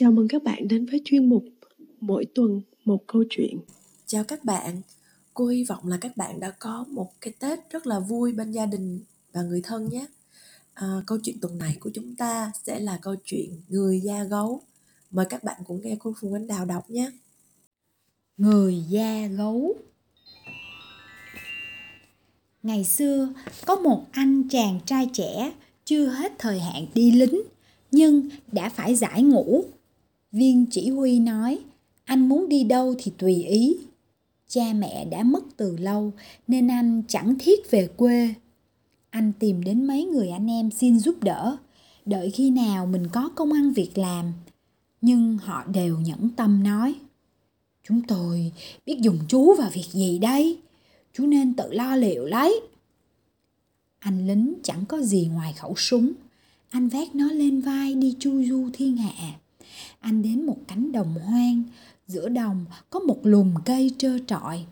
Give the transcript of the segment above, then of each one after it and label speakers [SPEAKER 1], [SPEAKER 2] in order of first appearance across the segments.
[SPEAKER 1] Chào mừng các bạn đến với chuyên mục Mỗi tuần một câu chuyện.
[SPEAKER 2] Chào các bạn, cô hy vọng là các bạn đã có một cái Tết rất là vui bên gia đình và người thân nhé. À, câu chuyện tuần này của chúng ta sẽ là câu chuyện Người da gấu. Mời các bạn cùng nghe cô Phùng Anh Đào đọc nhé.
[SPEAKER 3] Người da gấu Ngày xưa, có một anh chàng trai trẻ chưa hết thời hạn đi lính, nhưng đã phải giải ngũ Viên chỉ huy nói, anh muốn đi đâu thì tùy ý. Cha mẹ đã mất từ lâu nên anh chẳng thiết về quê. Anh tìm đến mấy người anh em xin giúp đỡ, đợi khi nào mình có công ăn việc làm. Nhưng họ đều nhẫn tâm nói, chúng tôi biết dùng chú vào việc gì đây? Chú nên tự lo liệu lấy. Anh lính chẳng có gì ngoài khẩu súng. Anh vác nó lên vai đi chu du thiên hạ anh đến một cánh đồng hoang, giữa đồng có một lùm cây trơ trọi.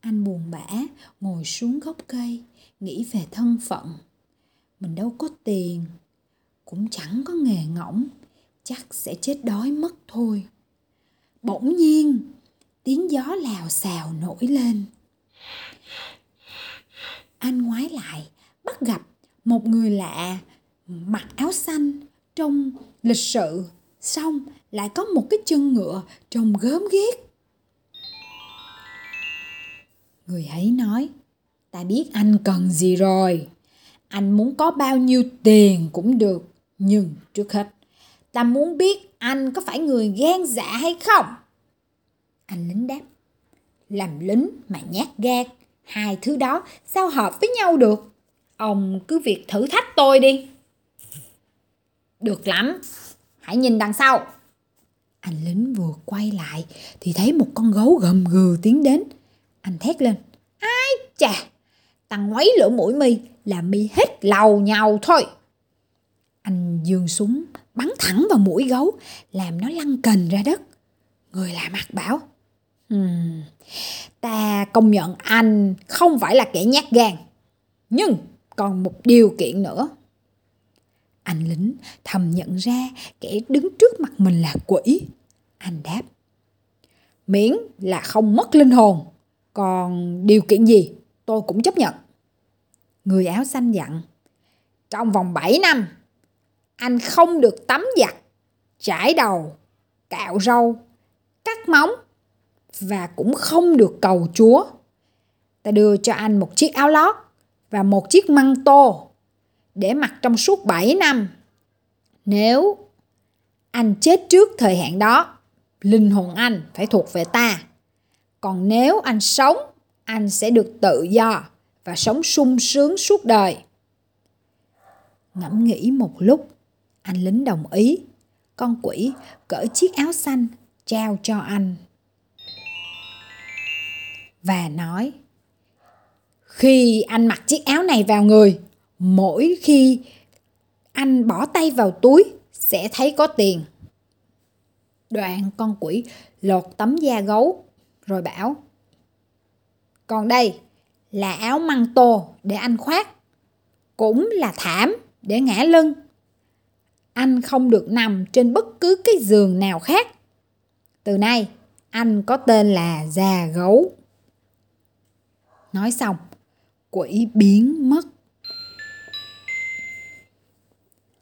[SPEAKER 3] Anh buồn bã, ngồi xuống gốc cây, nghĩ về thân phận. Mình đâu có tiền, cũng chẳng có nghề ngỗng, chắc sẽ chết đói mất thôi. Bỗng nhiên, tiếng gió lào xào nổi lên. Anh ngoái lại, bắt gặp một người lạ, mặc áo xanh, trông lịch sự xong, lại có một cái chân ngựa trông gớm ghiếc. Người ấy nói, ta biết anh cần gì rồi. Anh muốn có bao nhiêu tiền cũng được, nhưng trước hết, ta muốn biết anh có phải người gan dạ hay không? Anh lính đáp, làm lính mà nhát gan, hai thứ đó sao hợp với nhau được? Ông cứ việc thử thách tôi đi. Được lắm hãy nhìn đằng sau. Anh lính vừa quay lại thì thấy một con gấu gầm gừ tiến đến. Anh thét lên. Ai chà! Tăng quấy lửa mũi mi là mi hết lầu nhau thôi. Anh dương súng bắn thẳng vào mũi gấu làm nó lăn cành ra đất. Người lạ mặt bảo hmm, ta công nhận anh không phải là kẻ nhát gan. Nhưng còn một điều kiện nữa anh lính thầm nhận ra kẻ đứng trước mặt mình là quỷ. Anh đáp. Miễn là không mất linh hồn. Còn điều kiện gì tôi cũng chấp nhận. Người áo xanh dặn. Trong vòng 7 năm, anh không được tắm giặt, chải đầu, cạo râu, cắt móng và cũng không được cầu chúa. Ta đưa cho anh một chiếc áo lót và một chiếc măng tô để mặc trong suốt 7 năm. Nếu anh chết trước thời hạn đó, linh hồn anh phải thuộc về ta. Còn nếu anh sống, anh sẽ được tự do và sống sung sướng suốt đời. Ngẫm nghĩ một lúc, anh lính đồng ý. Con quỷ cởi chiếc áo xanh trao cho anh. Và nói, khi anh mặc chiếc áo này vào người, mỗi khi anh bỏ tay vào túi, sẽ thấy có tiền. Đoạn con quỷ lột tấm da gấu, rồi bảo, còn đây là áo măng tô để anh khoác, cũng là thảm để ngã lưng. Anh không được nằm trên bất cứ cái giường nào khác. Từ nay, anh có tên là da gấu. Nói xong, quỷ biến mất.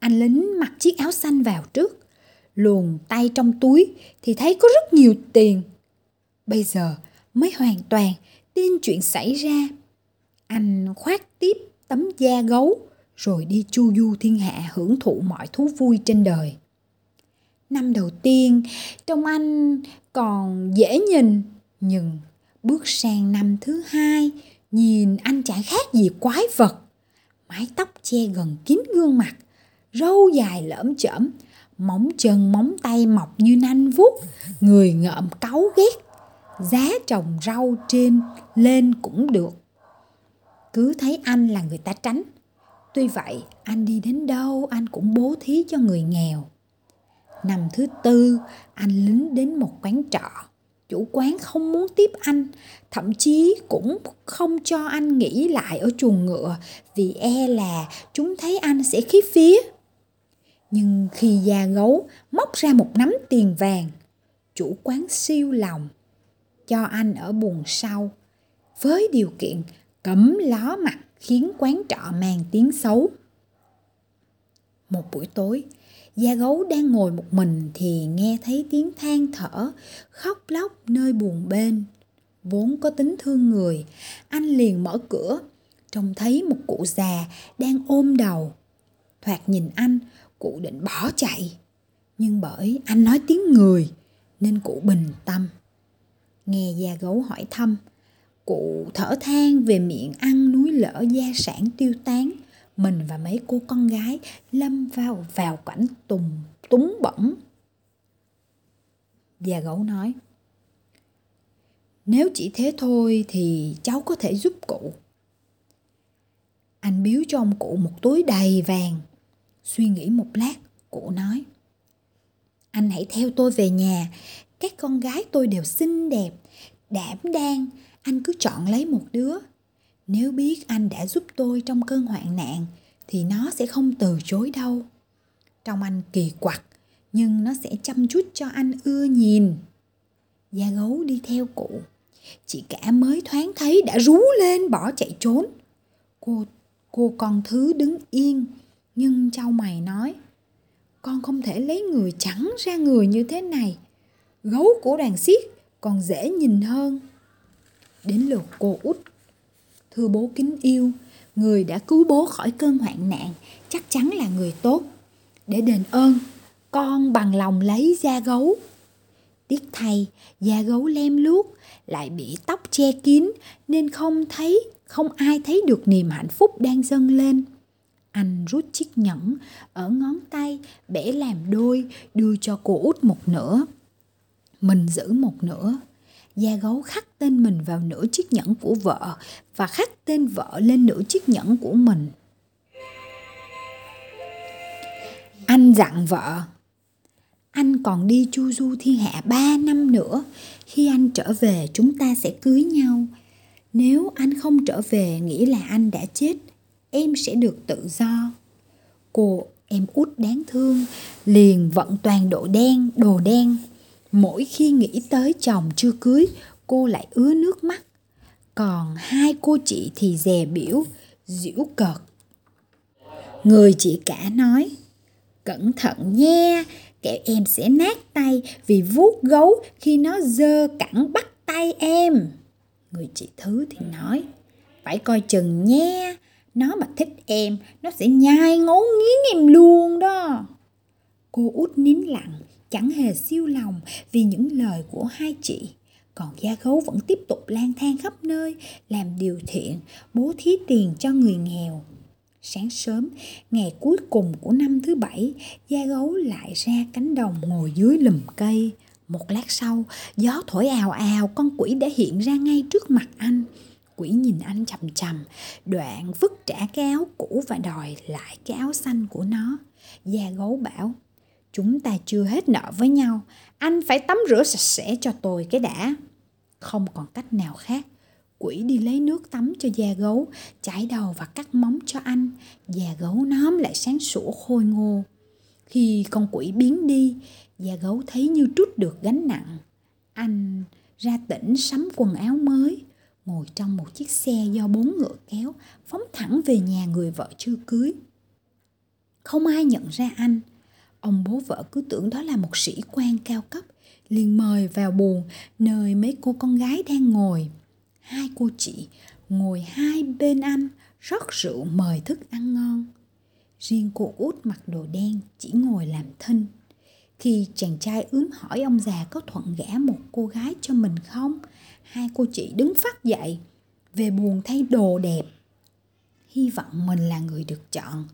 [SPEAKER 3] Anh lính mặc chiếc áo xanh vào trước, luồn tay trong túi thì thấy có rất nhiều tiền. Bây giờ mới hoàn toàn tin chuyện xảy ra. Anh khoác tiếp tấm da gấu rồi đi chu du thiên hạ hưởng thụ mọi thú vui trên đời. Năm đầu tiên, trông anh còn dễ nhìn, nhưng bước sang năm thứ hai, nhìn anh chẳng khác gì quái vật. Mái tóc che gần kín gương mặt, râu dài lởm chởm, móng chân móng tay mọc như nanh vuốt, người ngợm cáu ghét. Giá trồng rau trên lên cũng được. Cứ thấy anh là người ta tránh. Tuy vậy, anh đi đến đâu anh cũng bố thí cho người nghèo. Năm thứ tư, anh lính đến một quán trọ. Chủ quán không muốn tiếp anh, thậm chí cũng không cho anh nghỉ lại ở chuồng ngựa vì e là chúng thấy anh sẽ khí phía nhưng khi già gấu móc ra một nắm tiền vàng, chủ quán siêu lòng cho anh ở buồng sau với điều kiện cấm ló mặt khiến quán trọ mang tiếng xấu. Một buổi tối, Gia gấu đang ngồi một mình thì nghe thấy tiếng than thở, khóc lóc nơi buồn bên. Vốn có tính thương người, anh liền mở cửa, trông thấy một cụ già đang ôm đầu. Thoạt nhìn anh, cụ định bỏ chạy. Nhưng bởi anh nói tiếng người nên cụ bình tâm. Nghe gia gấu hỏi thăm, cụ thở than về miệng ăn núi lỡ gia sản tiêu tán mình và mấy cô con gái lâm vào vào cảnh tùng túng bẩn Già gấu nói Nếu chỉ thế thôi thì cháu có thể giúp cụ Anh biếu cho ông cụ một túi đầy vàng Suy nghĩ một lát, cụ nói. Anh hãy theo tôi về nhà. Các con gái tôi đều xinh đẹp Đảm đang. Anh cứ chọn lấy một đứa. Nếu biết anh đã giúp tôi trong cơn hoạn nạn thì nó sẽ không từ chối đâu. Trong anh kỳ quặc nhưng nó sẽ chăm chút cho anh ưa nhìn. Da gấu đi theo cụ. Chị cả mới thoáng thấy đã rú lên bỏ chạy trốn. Cô cô con thứ đứng yên nhưng châu mày nói, con không thể lấy người trắng ra người như thế này. Gấu của đoàn xiết còn dễ nhìn hơn. Đến lượt cô út, thưa bố kính yêu, người đã cứu bố khỏi cơn hoạn nạn chắc chắn là người tốt. Để đền ơn, con bằng lòng lấy da gấu. Tiếc thay, da gấu lem luốc, lại bị tóc che kín, nên không thấy, không ai thấy được niềm hạnh phúc đang dâng lên anh rút chiếc nhẫn ở ngón tay bẻ làm đôi đưa cho cô út một nửa mình giữ một nửa da gấu khắc tên mình vào nửa chiếc nhẫn của vợ và khắc tên vợ lên nửa chiếc nhẫn của mình. Anh dặn vợ, anh còn đi chu du thiên hạ ba năm nữa, khi anh trở về chúng ta sẽ cưới nhau. Nếu anh không trở về nghĩa là anh đã chết, em sẽ được tự do. Cô em út đáng thương liền vận toàn độ đen, đồ đen Mỗi khi nghĩ tới chồng chưa cưới, cô lại ứa nước mắt. Còn hai cô chị thì dè biểu, giễu cợt. Người chị cả nói, cẩn thận nha, kẻo em sẽ nát tay vì vuốt gấu khi nó dơ cẳng bắt tay em. Người chị thứ thì nói, phải coi chừng nha, nó mà thích em, nó sẽ nhai ngấu nghiến em luôn đó. Cô út nín lặng, chẳng hề siêu lòng vì những lời của hai chị. Còn gia gấu vẫn tiếp tục lang thang khắp nơi làm điều thiện bố thí tiền cho người nghèo. Sáng sớm ngày cuối cùng của năm thứ bảy gia gấu lại ra cánh đồng ngồi dưới lùm cây. Một lát sau gió thổi ào ào con quỷ đã hiện ra ngay trước mặt anh quỷ nhìn anh chằm chằm đoạn vứt trả cái áo cũ và đòi lại cái áo xanh của nó gia gấu bảo Chúng ta chưa hết nợ với nhau, anh phải tắm rửa sạch sẽ cho tôi cái đã. Không còn cách nào khác, quỷ đi lấy nước tắm cho da gấu, chải đầu và cắt móng cho anh. Da gấu nóm lại sáng sủa khôi ngô. Khi con quỷ biến đi, da gấu thấy như trút được gánh nặng. Anh ra tỉnh sắm quần áo mới, ngồi trong một chiếc xe do bốn ngựa kéo, phóng thẳng về nhà người vợ chưa cưới. Không ai nhận ra anh, Ông bố vợ cứ tưởng đó là một sĩ quan cao cấp, liền mời vào buồng nơi mấy cô con gái đang ngồi. Hai cô chị ngồi hai bên anh, rót rượu mời thức ăn ngon. Riêng cô út mặc đồ đen chỉ ngồi làm thinh. Khi chàng trai ướm hỏi ông già có thuận gả một cô gái cho mình không, hai cô chị đứng phát dậy, về buồn thay đồ đẹp. Hy vọng mình là người được chọn.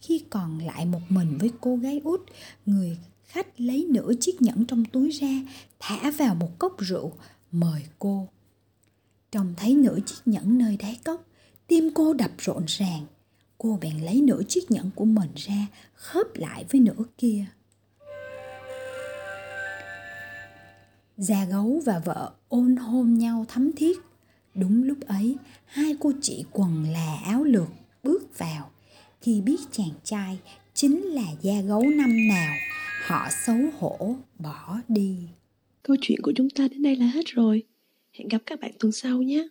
[SPEAKER 3] Khi còn lại một mình với cô gái út người khách lấy nửa chiếc nhẫn trong túi ra thả vào một cốc rượu mời cô. Trông thấy nửa chiếc nhẫn nơi đáy cốc tim cô đập rộn ràng. Cô bèn lấy nửa chiếc nhẫn của mình ra khớp lại với nửa kia. Già gấu và vợ ôn hôn nhau thắm thiết đúng lúc ấy, hai cô chị quần là áo lược bước vào khi biết chàng trai chính là da gấu năm nào, họ xấu hổ bỏ đi
[SPEAKER 2] Câu chuyện của chúng ta đến đây là hết rồi. Hẹn gặp các bạn tuần sau nhé.